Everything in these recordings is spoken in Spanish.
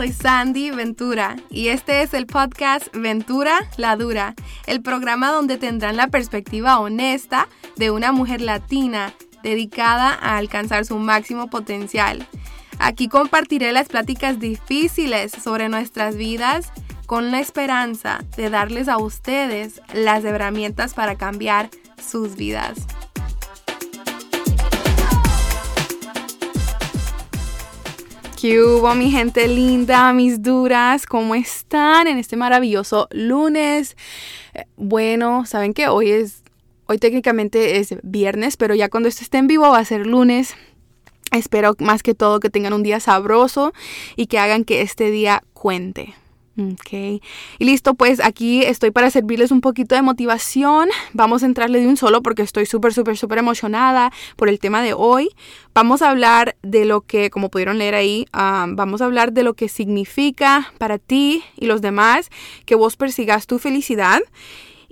Soy Sandy Ventura y este es el podcast Ventura la Dura, el programa donde tendrán la perspectiva honesta de una mujer latina dedicada a alcanzar su máximo potencial. Aquí compartiré las pláticas difíciles sobre nuestras vidas con la esperanza de darles a ustedes las herramientas para cambiar sus vidas. ¿Qué hubo mi gente linda, mis duras? ¿Cómo están en este maravilloso lunes? Eh, bueno, saben que hoy es, hoy técnicamente es viernes, pero ya cuando esto esté en vivo va a ser lunes. Espero más que todo que tengan un día sabroso y que hagan que este día cuente. Ok, y listo, pues aquí estoy para servirles un poquito de motivación. Vamos a entrarle de un solo porque estoy súper, súper, súper emocionada por el tema de hoy. Vamos a hablar de lo que, como pudieron leer ahí, ah, vamos a hablar de lo que significa para ti y los demás que vos persigas tu felicidad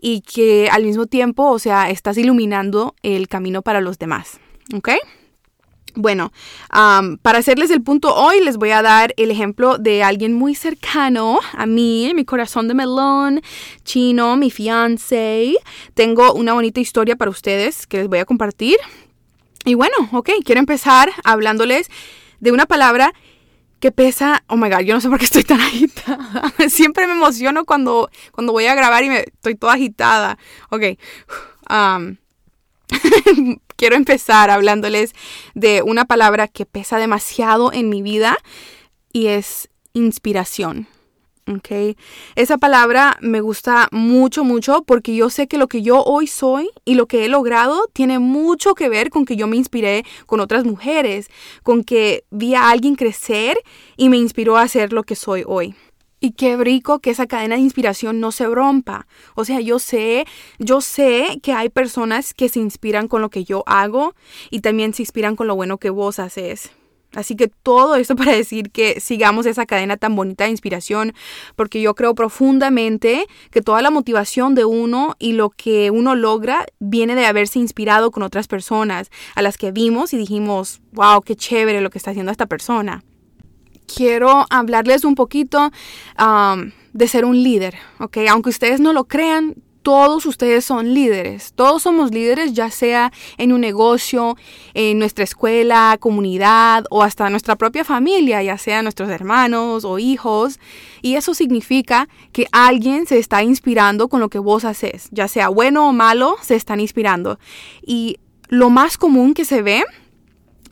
y que al mismo tiempo, o sea, estás iluminando el camino para los demás. ¿Ok? Bueno, para hacerles el punto hoy, les voy a dar el ejemplo de alguien muy cercano a mí, mi corazón de melón, chino, mi fiance. Tengo una bonita historia para ustedes que les voy a compartir. Y bueno, ok, quiero empezar hablándoles de una palabra que pesa, oh my god, yo no sé por qué estoy tan agitada. Siempre me emociono cuando, cuando voy a grabar y me estoy toda agitada. Ok. quiero empezar hablándoles de una palabra que pesa demasiado en mi vida y es inspiración. Okay. Esa palabra me gusta mucho, mucho porque yo sé que lo que yo hoy soy y lo que he logrado tiene mucho que ver con que yo me inspiré con otras mujeres, con que vi a alguien crecer y me inspiró a ser lo que soy hoy. Y qué rico que esa cadena de inspiración no se rompa. O sea, yo sé, yo sé que hay personas que se inspiran con lo que yo hago y también se inspiran con lo bueno que vos haces. Así que todo esto para decir que sigamos esa cadena tan bonita de inspiración, porque yo creo profundamente que toda la motivación de uno y lo que uno logra viene de haberse inspirado con otras personas a las que vimos y dijimos, wow, qué chévere lo que está haciendo esta persona quiero hablarles un poquito um, de ser un líder, ¿ok? Aunque ustedes no lo crean, todos ustedes son líderes, todos somos líderes, ya sea en un negocio, en nuestra escuela, comunidad o hasta nuestra propia familia, ya sea nuestros hermanos o hijos. Y eso significa que alguien se está inspirando con lo que vos haces, ya sea bueno o malo, se están inspirando. Y lo más común que se ve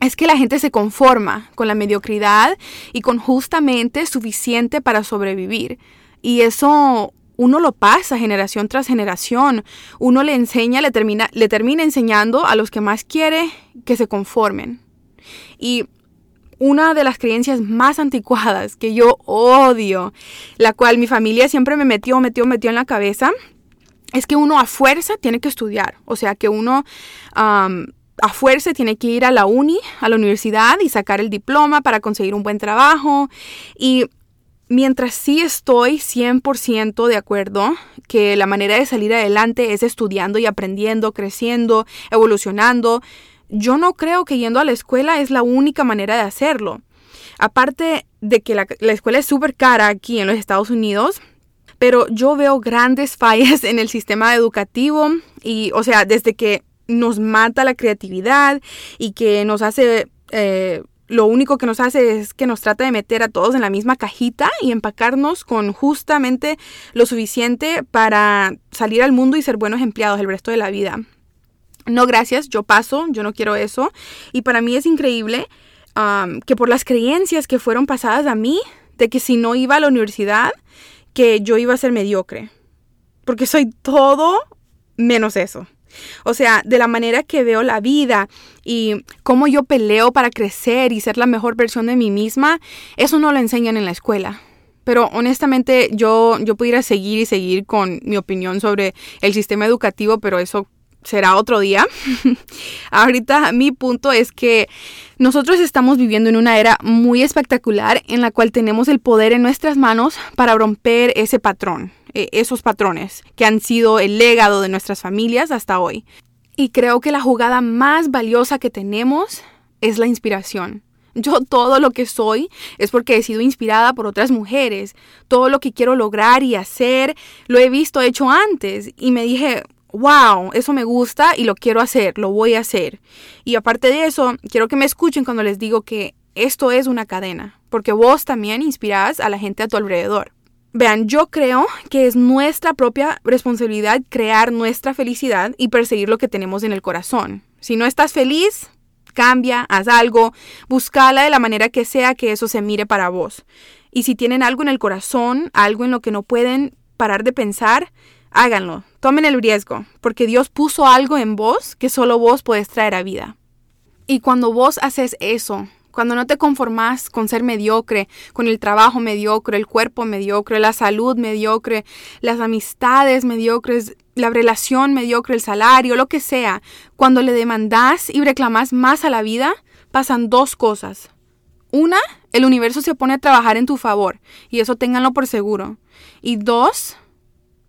es que la gente se conforma con la mediocridad y con justamente suficiente para sobrevivir. Y eso uno lo pasa generación tras generación. Uno le enseña, le termina, le termina enseñando a los que más quiere que se conformen. Y una de las creencias más anticuadas que yo odio, la cual mi familia siempre me metió, metió, metió en la cabeza, es que uno a fuerza tiene que estudiar. O sea, que uno a fuerza tiene que ir a la uni, a la universidad y sacar el diploma para conseguir un buen trabajo. Y mientras sí estoy 100% de acuerdo que la manera de salir adelante es estudiando y aprendiendo, creciendo, evolucionando, yo no creo que yendo a la escuela es la única manera de hacerlo. Aparte de que la, la escuela es súper cara aquí en los Estados Unidos, pero yo veo grandes fallas en el sistema educativo y, o sea, desde que nos mata la creatividad y que nos hace... Eh, lo único que nos hace es que nos trata de meter a todos en la misma cajita y empacarnos con justamente lo suficiente para salir al mundo y ser buenos empleados el resto de la vida. No, gracias, yo paso, yo no quiero eso. Y para mí es increíble que por las creencias que fueron pasadas a mí, de que si no iba a la universidad, que yo iba a ser mediocre. Porque soy todo menos eso. O sea, de la manera que veo la vida y cómo yo peleo para crecer y ser la mejor versión de mí misma, eso no lo enseñan en la escuela. Pero honestamente yo, yo pudiera seguir y seguir con mi opinión sobre el sistema educativo, pero eso será otro día. Ahorita mi punto es que nosotros estamos viviendo en una era muy espectacular en la cual tenemos el poder en nuestras manos para romper ese patrón, e, esos patrones que han sido el legado de nuestras familias hasta hoy. Y creo que la jugada más valiosa que tenemos es la inspiración. Yo todo lo que soy es porque he sido inspirada por otras mujeres. Todo lo que quiero lograr y hacer lo he visto hecho antes y me dije, wow, eso me gusta y lo quiero hacer, lo voy a hacer. Y aparte de eso, quiero que me escuchen cuando les digo que esto es una cadena, porque vos también inspirás a la gente a tu alrededor. Vean, yo creo que es nuestra propia responsabilidad crear nuestra felicidad y perseguir lo que tenemos en el corazón. Si no estás feliz, cambia, haz algo, buscala de la manera que sea que eso se mire para vos. Y si tienen algo en el corazón, algo en lo que no pueden parar de pensar, háganlo, tomen el riesgo, porque Dios puso algo en vos que solo vos puedes traer a vida. Y cuando vos haces eso, cuando no te conformas con ser mediocre, con el trabajo mediocre, el cuerpo mediocre, la salud mediocre, las amistades mediocres, la relación mediocre, el salario, lo que sea, cuando le demandas y reclamas más a la vida, pasan dos cosas. Una, el universo se pone a trabajar en tu favor, y eso ténganlo por seguro. Y dos,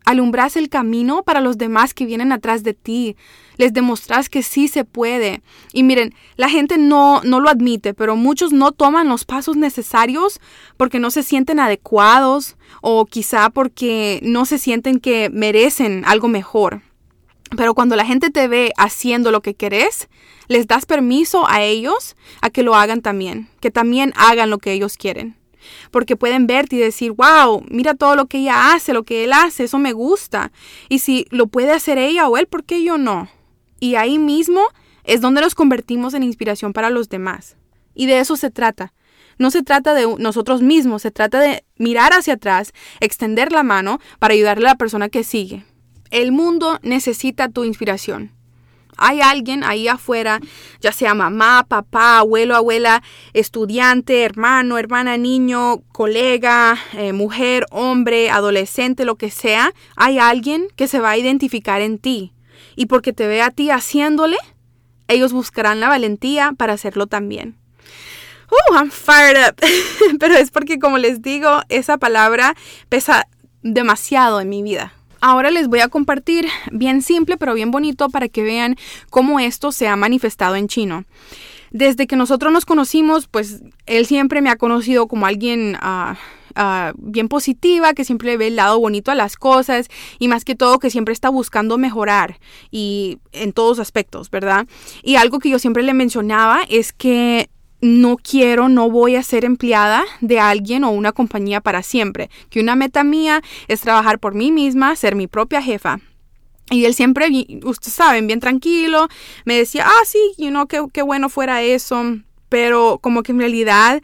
alumbras el camino para los demás que vienen atrás de ti. Les demostras que sí se puede. Y miren, la gente no, no lo admite, pero muchos no toman los pasos necesarios porque no se sienten adecuados o quizá porque no se sienten que merecen algo mejor. Pero cuando la gente te ve haciendo lo que querés, les das permiso a ellos a que lo hagan también, que también hagan lo que ellos quieren porque pueden verte y decir, wow, mira todo lo que ella hace, lo que él hace, eso me gusta. Y si lo puede hacer ella o él, ¿por qué yo no? Y ahí mismo es donde nos convertimos en inspiración para los demás. Y de eso se trata. No se trata de nosotros mismos, se trata de mirar hacia atrás, extender la mano para ayudarle a la persona que sigue. El mundo necesita tu inspiración hay alguien ahí afuera, ya sea mamá, papá, abuelo, abuela, estudiante, hermano, hermana, niño, colega, eh, mujer, hombre, adolescente, lo que sea, hay alguien que se va a identificar en ti. Y porque te ve a ti haciéndole, ellos buscarán la valentía para hacerlo también. Uh, I'm fired up. Pero es porque, como les digo, esa palabra pesa demasiado en mi vida. Ahora les voy a compartir bien simple pero bien bonito para que vean cómo esto se ha manifestado en chino. Desde que nosotros nos conocimos, pues él siempre me ha conocido como alguien ah, ah, bien positiva, que siempre ve el lado bonito a las cosas y más que todo que siempre está buscando mejorar y en todos aspectos, ¿verdad? Y algo que yo siempre le mencionaba es que no quiero, no voy a ser empleada de alguien o una compañía para siempre. Que una meta mía es trabajar por mí misma, ser mi propia jefa. Y él siempre, ustedes saben, bien tranquilo, me decía, ah, sí, you know, qué, qué bueno fuera eso. Pero como que en realidad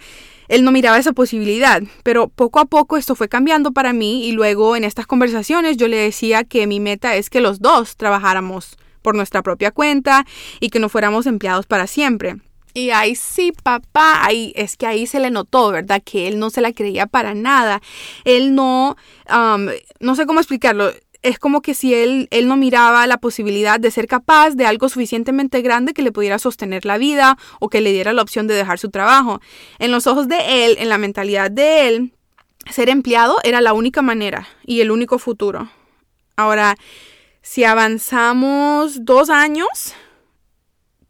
él no miraba esa posibilidad. Pero poco a poco esto fue cambiando para mí y luego en estas conversaciones yo le decía que mi meta es que los dos trabajáramos por nuestra propia cuenta y que no fuéramos empleados para siempre. Y ahí sí, papá, ahí es que ahí se le notó, ¿verdad? Que él no se la creía para nada. Él no, no sé cómo explicarlo. Es como que si él, él no miraba la posibilidad de ser capaz de algo suficientemente grande que le pudiera sostener la vida o que le diera la opción de dejar su trabajo. En los ojos de él, en la mentalidad de él, ser empleado era la única manera y el único futuro. Ahora, si avanzamos dos años,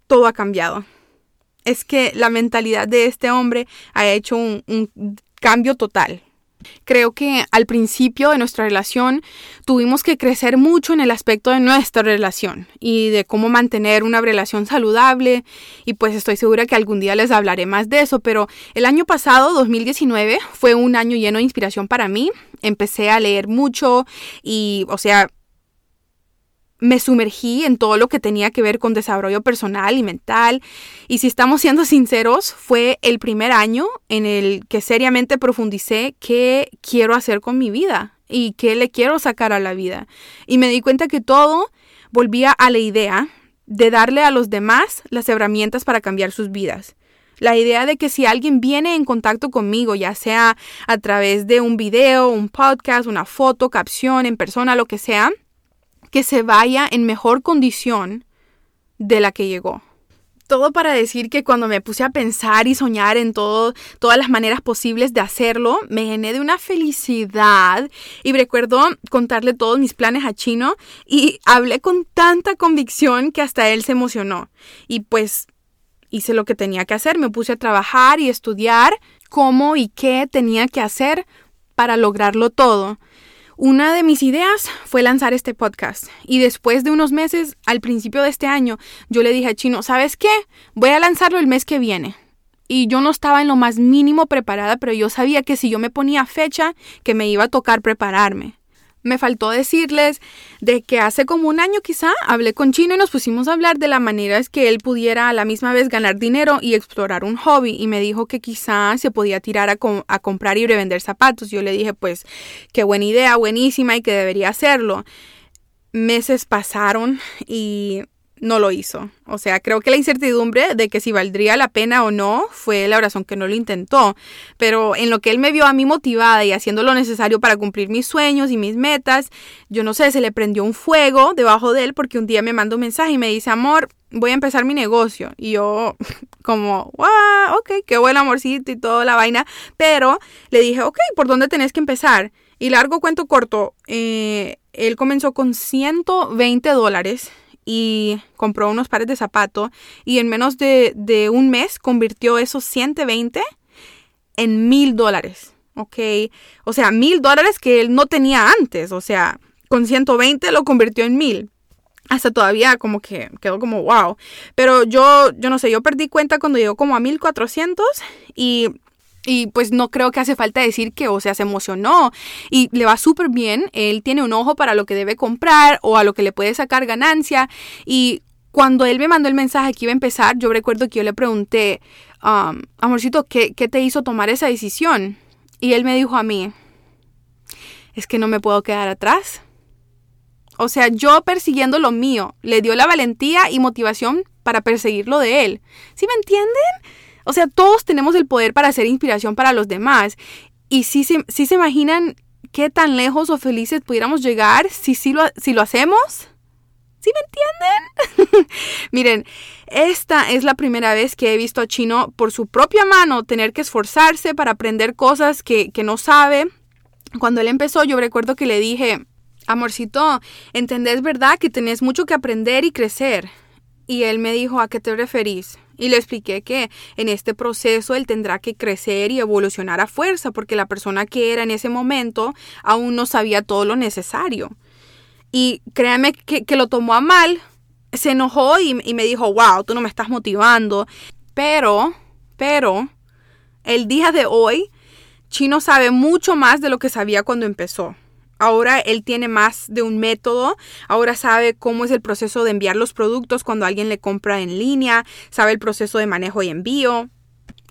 todo ha cambiado es que la mentalidad de este hombre ha hecho un, cambio total. Creo que al principio de nuestra relación tuvimos que crecer mucho en el aspecto de nuestra relación y de cómo mantener una relación saludable y pues estoy segura que algún día les hablaré más de eso, pero el año pasado, 2019, fue un año lleno de inspiración para mí. Empecé a leer mucho y, o sea, me sumergí en todo lo que tenía que ver con desarrollo personal y mental. Y si estamos siendo sinceros, fue el primer año en el que seriamente profundicé qué quiero hacer con mi vida y qué le quiero sacar a la vida. Y me di cuenta que todo volvía a la idea de darle a los demás las herramientas para cambiar sus vidas. La idea de que si alguien viene en contacto conmigo, ya sea a través de un video, un podcast, una foto, capción, en persona, lo que sea, que se vaya en mejor condición de la que llegó. todo para decir que cuando me puse a pensar y soñar en todo, todas las maneras posibles de hacerlo, me llené de una felicidad y recuerdo contarle todos mis planes a Chino y hablé con tanta convicción que hasta él se emocionó. Y pues hice lo que tenía que hacer, me puse a trabajar y estudiar cómo y qué tenía que hacer para lograrlo todo. Una de mis ideas fue lanzar este podcast y después de unos meses, al principio de este año, yo le dije a Chino, ¿sabes qué? Voy a lanzarlo el mes que viene. Y yo no estaba en lo más mínimo preparada, pero yo sabía que si yo me ponía fecha, que me iba a tocar prepararme. Me faltó decirles de que hace como un año quizá hablé con Chino y nos pusimos a hablar de la manera es que él pudiera a la misma vez ganar dinero y explorar un hobby y me dijo que quizá se podía tirar a, a comprar y revender zapatos. Yo le dije pues qué buena idea, buenísima y que debería hacerlo. Meses pasaron y no lo hizo. O sea, creo que la incertidumbre de que si valdría la pena o no fue la razón que no lo intentó. Pero en lo que él me vio a mí motivada y haciendo lo necesario para cumplir mis sueños y mis metas, yo no sé, se le prendió un fuego debajo de él porque un día me mandó un mensaje y me dice, amor, voy a empezar mi negocio. Y yo como, wow, ok, qué buen amorcito y toda la vaina. Pero le dije, ok, ¿por dónde tenés que empezar? Y largo cuento corto, eh, él comenzó con 120 dólares y compró unos pares de zapatos y en menos de, un mes convirtió esos 120 en mil dólares, ¿ok? O sea, mil dólares que él no tenía antes, o sea, con 120 lo convirtió en mil. Hasta todavía como que quedó como wow. Pero yo, yo no sé, yo perdí cuenta cuando llegó como a 1400 y y pues no creo que hace falta decir que, o sea, se emocionó y le va súper bien. Él tiene un ojo para lo que debe comprar o a lo que le puede sacar ganancia. Y cuando él me mandó el mensaje que iba a empezar, yo recuerdo que yo le pregunté, um, amorcito, ¿qué, ¿qué te hizo tomar esa decisión? Y él me dijo a mí, es que no me puedo quedar atrás. O sea, yo persiguiendo lo mío, le dio la valentía y motivación para perseguir lo de él. ¿Sí me entienden? O sea, todos tenemos el poder para ser inspiración para los demás. Y si, si, se imaginan qué tan lejos o felices pudiéramos llegar si, si, lo, si lo hacemos. ¿Sí me entienden? Miren, esta es la primera vez que he visto a Chino por su propia mano tener que esforzarse para aprender cosas que, que no sabe. Cuando él empezó, yo recuerdo que le dije, amorcito, ¿entendés verdad que tenés mucho que aprender y crecer? Y él me dijo, ¿a qué te referís? Y le expliqué que en este proceso él tendrá que crecer y evolucionar a fuerza porque la persona que era en ese momento aún no sabía todo lo necesario. Y créanme que, lo tomó a mal, se enojó y, y me dijo, wow, tú no me estás motivando. Pero, pero, el día de hoy, Chino sabe mucho más de lo que sabía cuando empezó. Ahora él tiene más de un método, ahora sabe cómo es el proceso de enviar los productos cuando alguien le compra en línea, sabe el proceso de manejo y envío,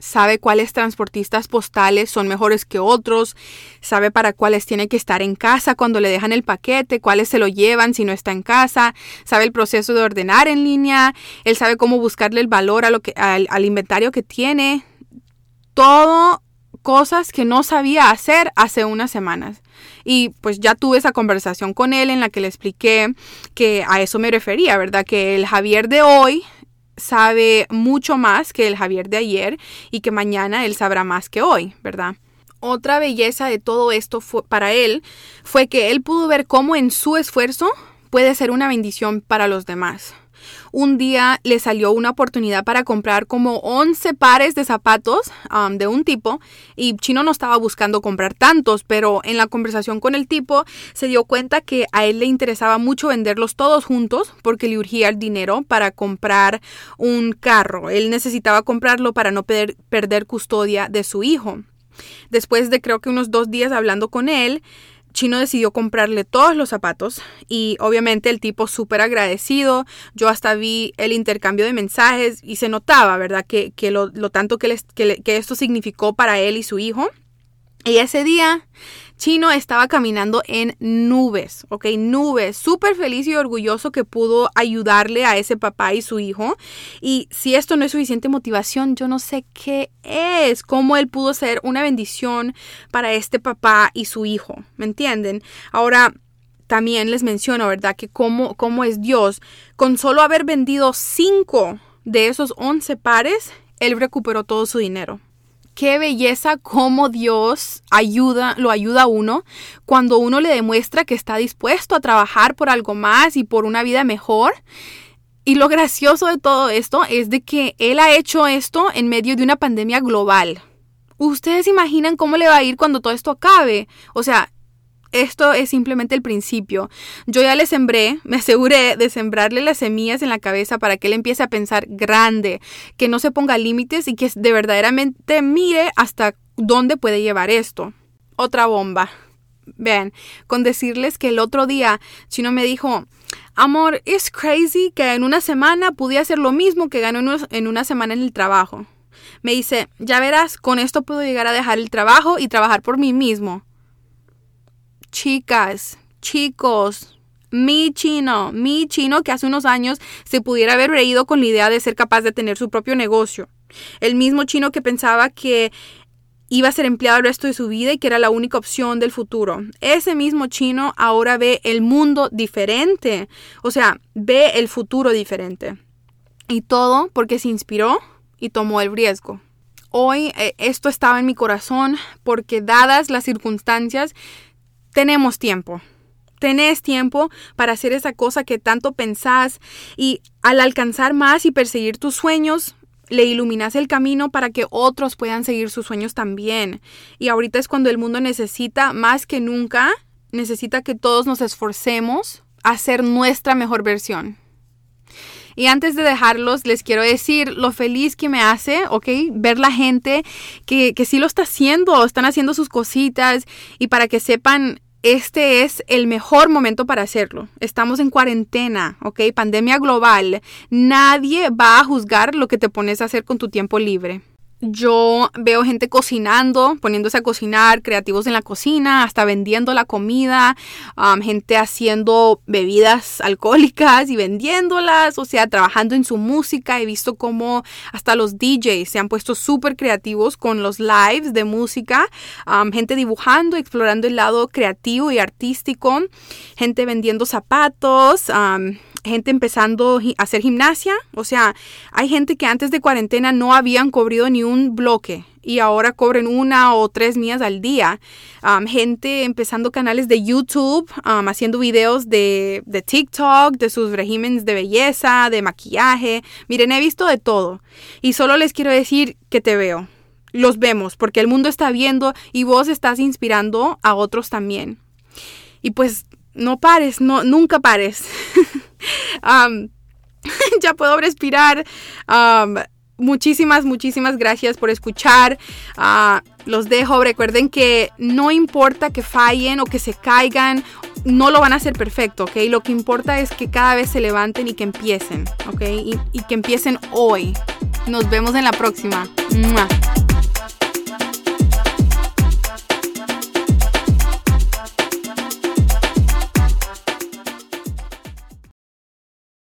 sabe cuáles transportistas postales son mejores que otros, sabe para cuáles tiene que estar en casa cuando le dejan el paquete, cuáles se lo llevan si no está en casa, sabe el proceso de ordenar en línea, él sabe cómo buscarle el valor a lo que, al, al inventario que tiene, todo cosas que no sabía hacer hace unas semanas. Y pues ya tuve esa conversación con él en la que le expliqué que a eso me refería, ¿verdad? Que el Javier de hoy sabe mucho más que el Javier de ayer y que mañana él sabrá más que hoy, ¿verdad? Otra belleza de todo esto fue, para él fue que él pudo ver cómo en su esfuerzo puede ser una bendición para los demás un día le salió una oportunidad para comprar como 11 pares de zapatos um, de un tipo y Chino no estaba buscando comprar tantos, pero en la conversación con el tipo se dio cuenta que a él le interesaba mucho venderlos todos juntos porque le urgía el dinero para comprar un carro. Él necesitaba comprarlo para no perder custodia de su hijo. Después de creo que unos dos días hablando con él, Chino decidió comprarle todos los zapatos y obviamente el tipo súper agradecido. Yo hasta vi el intercambio de mensajes y se notaba, ¿verdad? Que, lo, tanto que, que esto significó para él y su hijo. Y ese día Chino estaba caminando en nubes, ¿ok? Nubes, súper feliz y orgulloso que pudo ayudarle a ese papá y su hijo. Y si esto no es suficiente motivación, yo no sé qué es, cómo él pudo ser una bendición para este papá y su hijo, ¿me entienden? Ahora, también les menciono, ¿verdad? Que cómo, cómo es Dios. Con solo haber vendido cinco de esos 11 pares, él recuperó todo su dinero. Qué belleza cómo Dios ayuda, lo ayuda a uno cuando uno le demuestra que está dispuesto a trabajar por algo más y por una vida mejor. Y lo gracioso de todo esto es de que él ha hecho esto en medio de una pandemia global. Ustedes imaginan cómo le va a ir cuando todo esto acabe. O sea, esto es simplemente el principio. Yo ya le sembré, me aseguré de sembrarle las semillas en la cabeza para que él empiece a pensar grande, que no se ponga límites y que de verdaderamente mire hasta dónde puede llevar esto. Otra bomba. Vean, con decirles que el otro día Chino me dijo, amor, es crazy que en una semana pude hacer lo mismo que ganó en una semana en el trabajo. Me dice, ya verás, con esto puedo llegar a dejar el trabajo y trabajar por mí mismo chicas, chicos, mi chino, mi chino que hace unos años se pudiera haber reído con la idea de ser capaz de tener su propio negocio. El mismo chino que pensaba que iba a ser empleado el resto de su vida y que era la única opción del futuro. Ese mismo chino ahora ve el mundo diferente, o sea, ve el futuro diferente. Y todo porque se inspiró y tomó el riesgo. Hoy eh, esto estaba en mi corazón porque dadas las circunstancias tenemos tiempo. Tenés tiempo para hacer esa cosa que tanto pensás y al alcanzar más y perseguir tus sueños, le iluminas el camino para que otros puedan seguir sus sueños también. Y ahorita es cuando el mundo necesita más que nunca, necesita que todos nos esforcemos a ser nuestra mejor versión. Y antes de dejarlos, les quiero decir lo feliz que me hace, ¿ok? Ver la gente que, que sí lo está haciendo, están haciendo sus cositas y para que sepan, este es el mejor momento para hacerlo. Estamos en cuarentena, ¿ok? Pandemia global. Nadie va a juzgar lo que te pones a hacer con tu tiempo libre. Yo veo gente cocinando, poniéndose a cocinar, creativos en la cocina, hasta vendiendo la comida, gente haciendo bebidas alcohólicas y vendiéndolas, o sea, trabajando en su música. He visto cómo hasta los DJs se han puesto súper creativos con los lives de música, gente dibujando, explorando el lado creativo y artístico, gente vendiendo zapatos gente empezando a hacer gimnasia. O sea, hay gente que antes de cuarentena no habían cobrido ni un bloque y ahora cobren una o tres millas al día. gente empezando canales de YouTube, haciendo videos de, de, TikTok, de sus regímenes de belleza, de maquillaje. Miren, he visto de todo. Y solo les quiero decir que te veo. Los vemos porque el mundo está viendo y vos estás inspirando a otros también. Y pues no pares, no, nunca pares. ya puedo respirar. muchísimas, muchísimas gracias por escuchar. Ah, los dejo. Recuerden que no importa que fallen o que se caigan, no lo van a hacer perfecto, ¿ok? Lo que importa es que cada vez se levanten y que empiecen, ¿ok? Y, y que empiecen hoy. Nos vemos en la próxima.